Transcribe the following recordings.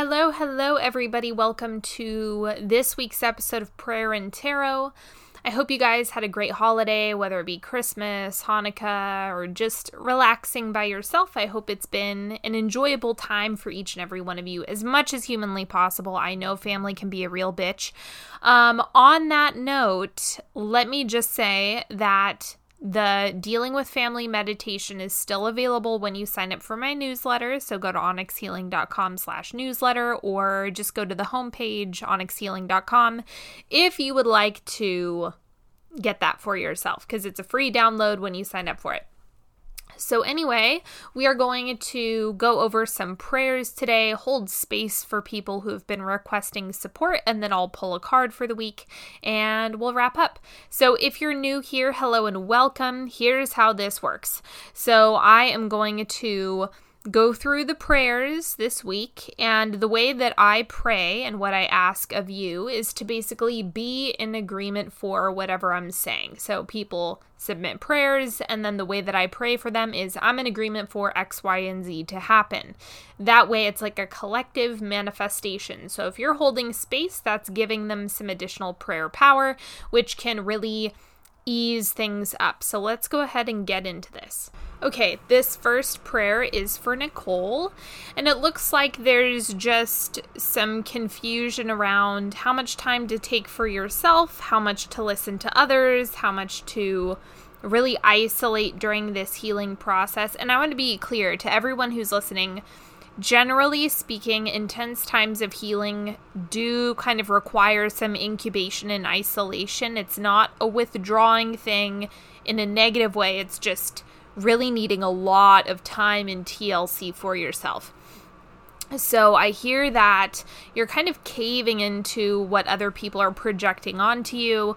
Hello, hello, everybody. Welcome to this week's episode of Prayer and Tarot. I hope you guys had a great holiday, whether it be Christmas, Hanukkah, or just relaxing by yourself. I hope it's been an enjoyable time for each and every one of you, as much as humanly possible. I know family can be a real bitch. Um, on that note, let me just say that the dealing with family meditation is still available when you sign up for my newsletter. So go to onyxhealing.com slash newsletter or just go to the homepage, onyxhealing.com, if you would like to get that for yourself because it's a free download when you sign up for it. So, anyway, we are going to go over some prayers today, hold space for people who have been requesting support, and then I'll pull a card for the week and we'll wrap up. So, if you're new here, hello and welcome. Here's how this works. So, I am going to go through the prayers this week. And the way that I pray and what I ask of you is to basically be in agreement for whatever I'm saying. So people submit prayers, and then the way that I pray for them is I'm in agreement for X, Y, and Z to happen. That way, it's like a collective manifestation. So if you're holding space, that's giving them some additional prayer power, which can really ease things up. So let's go ahead and get into this. Okay, this first prayer is for Nicole, and it looks like there's just some confusion around how much time to take for yourself, how much to listen to others, how much to really isolate during this healing process. And I want to be clear to everyone who's listening generally speaking, intense times of healing do kind of require some incubation and isolation. It's not a withdrawing thing in a negative way, it's just really needing a lot of time in TLC for yourself. So I hear that you're kind of caving into what other people are projecting onto you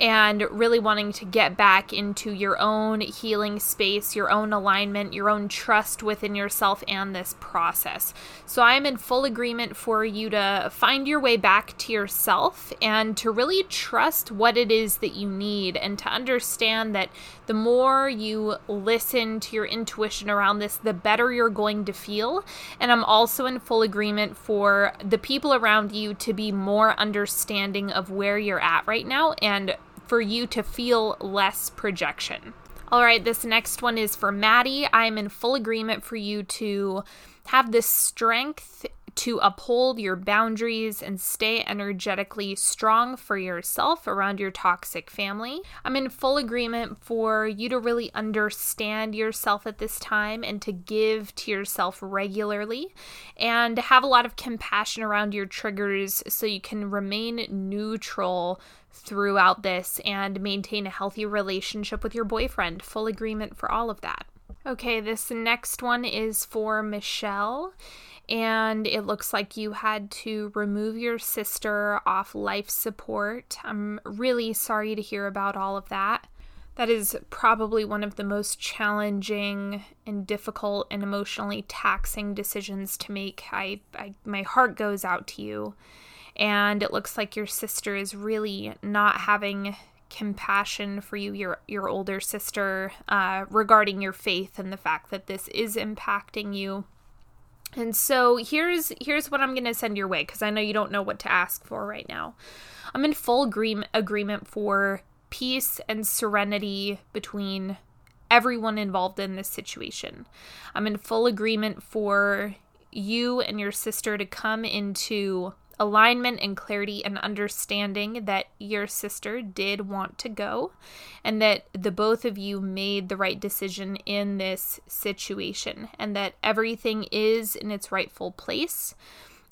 and really wanting to get back into your own healing space, your own alignment, your own trust within yourself and this process. So I am in full agreement for you to find your way back to yourself and to really trust what it is that you need and to understand that the more you listen to your intuition around this, the better you're going to feel. And I'm also in full agreement for the people around you to be more understanding of where you're at right now and for you to feel less projection. All right, this next one is for Maddie. I'm in full agreement for you to have the strength to uphold your boundaries and stay energetically strong for yourself around your toxic family. I'm in full agreement for you to really understand yourself at this time and to give to yourself regularly and have a lot of compassion around your triggers so you can remain neutral throughout this and maintain a healthy relationship with your boyfriend. Full agreement for all of that. Okay, this next one is for Michelle. And it looks like you had to remove your sister off life support. I'm really sorry to hear about all of that. That is probably one of the most challenging and difficult and emotionally taxing decisions to make. I, I my heart goes out to you and it looks like your sister is really not having compassion for you, your your older sister, uh, regarding your faith and the fact that this is impacting you. And so here's here's what I'm going to send your way because I know you don't know what to ask for right now. I'm in full agree- agreement for peace and serenity between everyone involved in this situation. I'm in full agreement for you and your sister to come into alignment and clarity and understanding that your sister did want to go and that the both of you made the right decision in this situation and that everything is in its rightful place.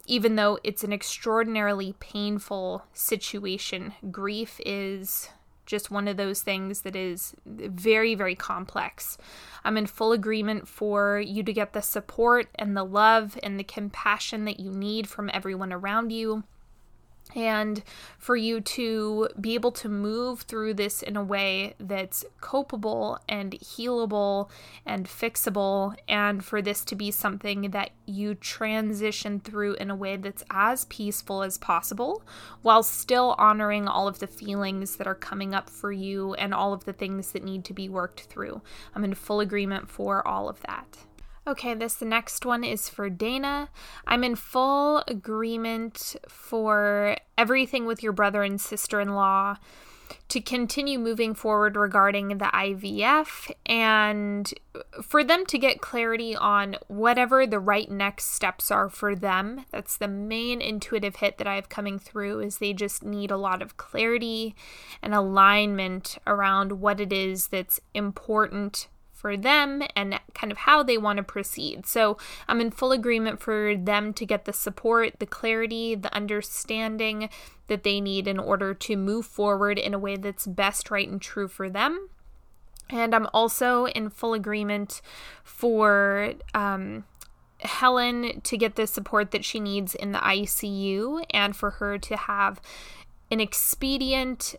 Even though it's an extraordinarily painful situation, grief is just one of those things that is very, very complex. I'm in full agreement for you to get the support and the love and the compassion that you need from everyone around you and for you to be able to move through this in a way that's copable and healable and fixable, and for this to be something that you transition through in a way that's as peaceful as possible while still honoring all of the feelings that are coming up for you and all of the things that need to be worked through. I'm in full agreement for all of that. Okay, this next one is for Dana. I'm in full agreement for everything with your brother and sister in law to continue moving forward regarding the IVF and for them to get clarity on whatever the right next steps are for them. That's the main intuitive hit that I have coming through is they just need a lot of clarity and alignment around what it is that's important for them and kind of how they want to proceed. So I'm in full agreement for them to get the support, the clarity, the understanding that they need in order to move forward in a way that's best, right, and true for them. And I'm also in full agreement for um, Helen to get the support that she needs in the ICU and for her to have an expedient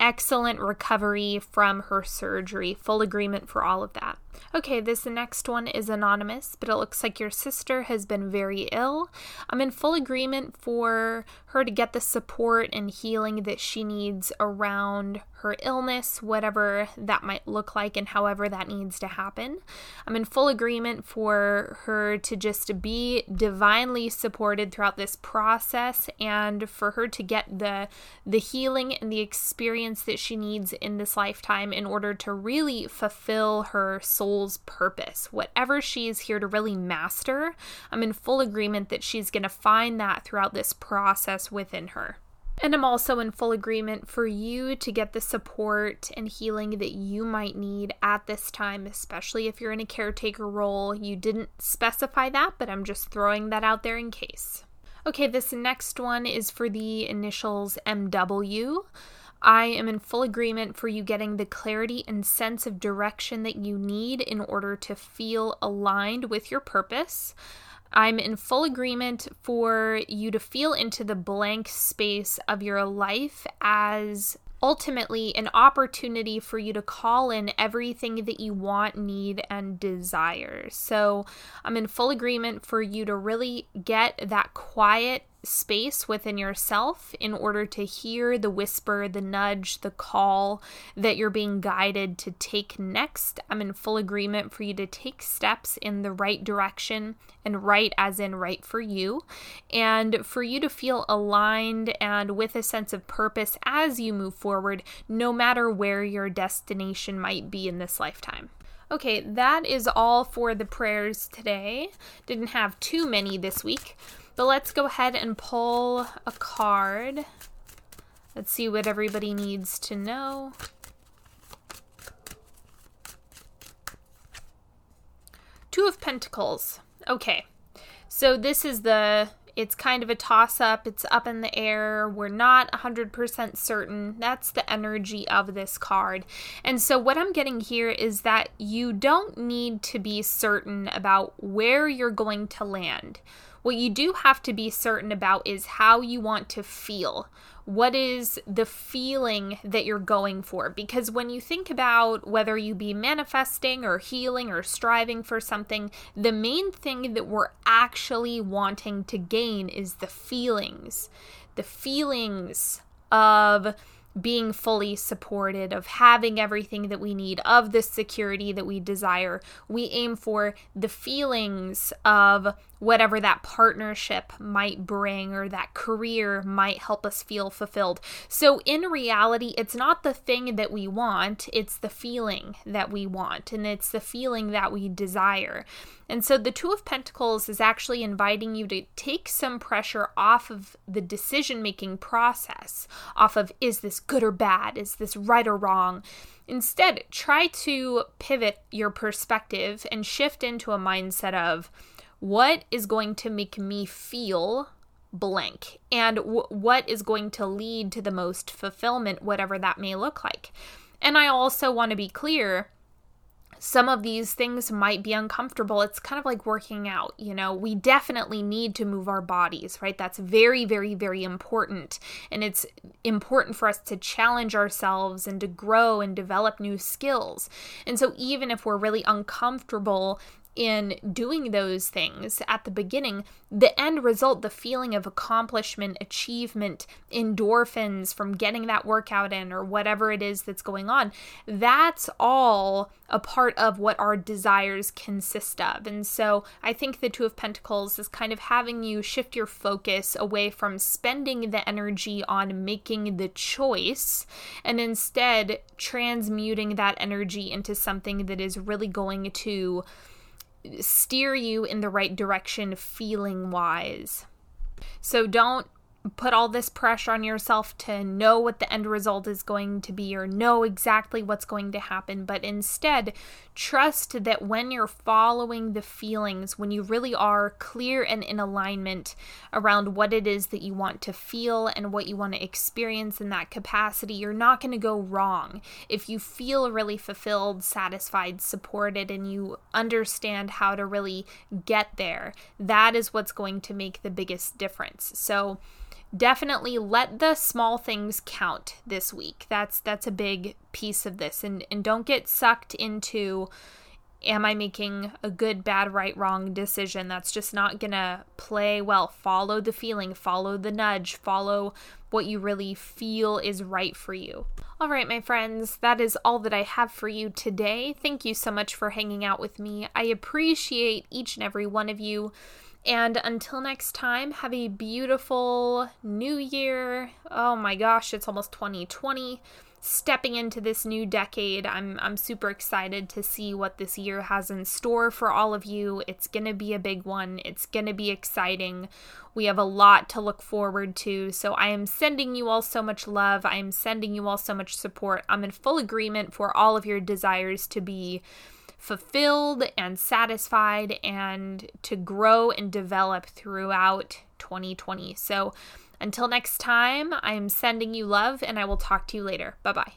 excellent recovery from her surgery. Full agreement for all of that. Okay, this next one is anonymous, but it looks like your sister has been very ill. I'm in full agreement for her to get the support and healing that she needs around her illness, whatever that might look like, and however that needs to happen. I'm in full agreement for her to just be divinely supported throughout this process and for her to get the the healing and the experience that she needs in this lifetime in order to really fulfill her soul's purpose. Whatever she is here to really master, I'm in full agreement that she's going to find that throughout this process within her. And I'm also in full agreement for you to get the support and healing that you might need at this time, especially if you're in a caretaker role. You didn't specify that, but I'm just throwing that out there in case. Okay, this next one is for the initials MW. I am in full agreement for you getting the clarity and sense of direction that you need in order to feel aligned with your purpose. I'm in full agreement for you to feel into the blank space of your life as ultimately an opportunity for you to call in everything that you want, need, and desire. So I'm in full agreement for you to really get that quiet space within yourself in order to hear the whisper, the nudge, the call that you're being guided to take next. I'm in full agreement for you to take steps in the right direction and right as in right for you, and for you to feel aligned and with a sense of purpose as you move forward, no matter where your destination might be in this lifetime. Okay, that is all for the prayers today. Didn't have too many this week. But let's go ahead and pull a card. Let's see what everybody needs to know. Two of Pentacles. Okay. So this is the it's kind of a toss up, it's up in the air, we're not 100% certain. That's the energy of this card. And so, what I'm getting here is that you don't need to be certain about where you're going to land. What you do have to be certain about is how you want to feel. What is the feeling that you're going for? Because when you think about whether you be manifesting or healing or striving for something, the main thing that we're actually wanting to gain is the feelings. The feelings of being fully supported, of having everything that we need, of the security that we desire. We aim for the feelings of whatever that partnership might bring or that career might help us feel fulfilled. So, in reality, it's not the thing that we want, it's the feeling that we want, and it's the feeling that we desire. And so, the Two of Pentacles is actually inviting you to take some pressure off of the decision making process, off of is this good or bad? Is this right or wrong? Instead, try to pivot your perspective and shift into a mindset of, what is going to make me feel blank and w- what is going to lead to the most fulfillment, whatever that may look like. And I also want to be clear some of these things might be uncomfortable. It's kind of like working out, you know. We definitely need to move our bodies, right? That's very, very, very important. And it's important for us to challenge ourselves and to grow and develop new skills. And so, even if we're really uncomfortable in doing those things at the beginning, the end result, the feeling of accomplishment, achievement, endorphins from getting that workout in or whatever it is that's going on, that's all a part of what our desires consist of. And so I think the Two of Pentacles is kind of having you shift your focus away from spending the energy on making the choice and instead transmuting that energy into something that is really going to steer you in the right direction feeling wise. So don't put all this pressure on yourself to know what the end result is going to be or know exactly what's going to happen, but instead trust that when you're following the feelings, when you really are clear and in alignment around what it is that you want to feel and what you want to experience in that capacity, you're not going to go wrong. If you feel really fulfilled, satisfied, supported, and you understand how to really get there, that is what's going to make the biggest difference. So, definitely let the small things count this week. That's that's a big piece of this and and don't get sucked into am I making a good, bad, right, wrong decision? That's just not gonna play well. Follow the feeling, follow the nudge, follow what you really feel is right for you. All right, my friends, that is all that I have for you today. Thank you so much for hanging out with me. I appreciate each and every one of you. And until next time, have a beautiful new year. Oh my gosh, it's almost 2020. Stepping into this new decade, I'm I'm super excited to see what this year has in store for all of you. It's going to be a big one. It's going to be exciting. We have a lot to look forward to. So I am sending you all so much love. I am sending you all so much support. I'm in full agreement for all of your desires to be fulfilled and satisfied and to grow and develop throughout 2020. So until next time, I am sending you love and I will talk to you later. Bye bye.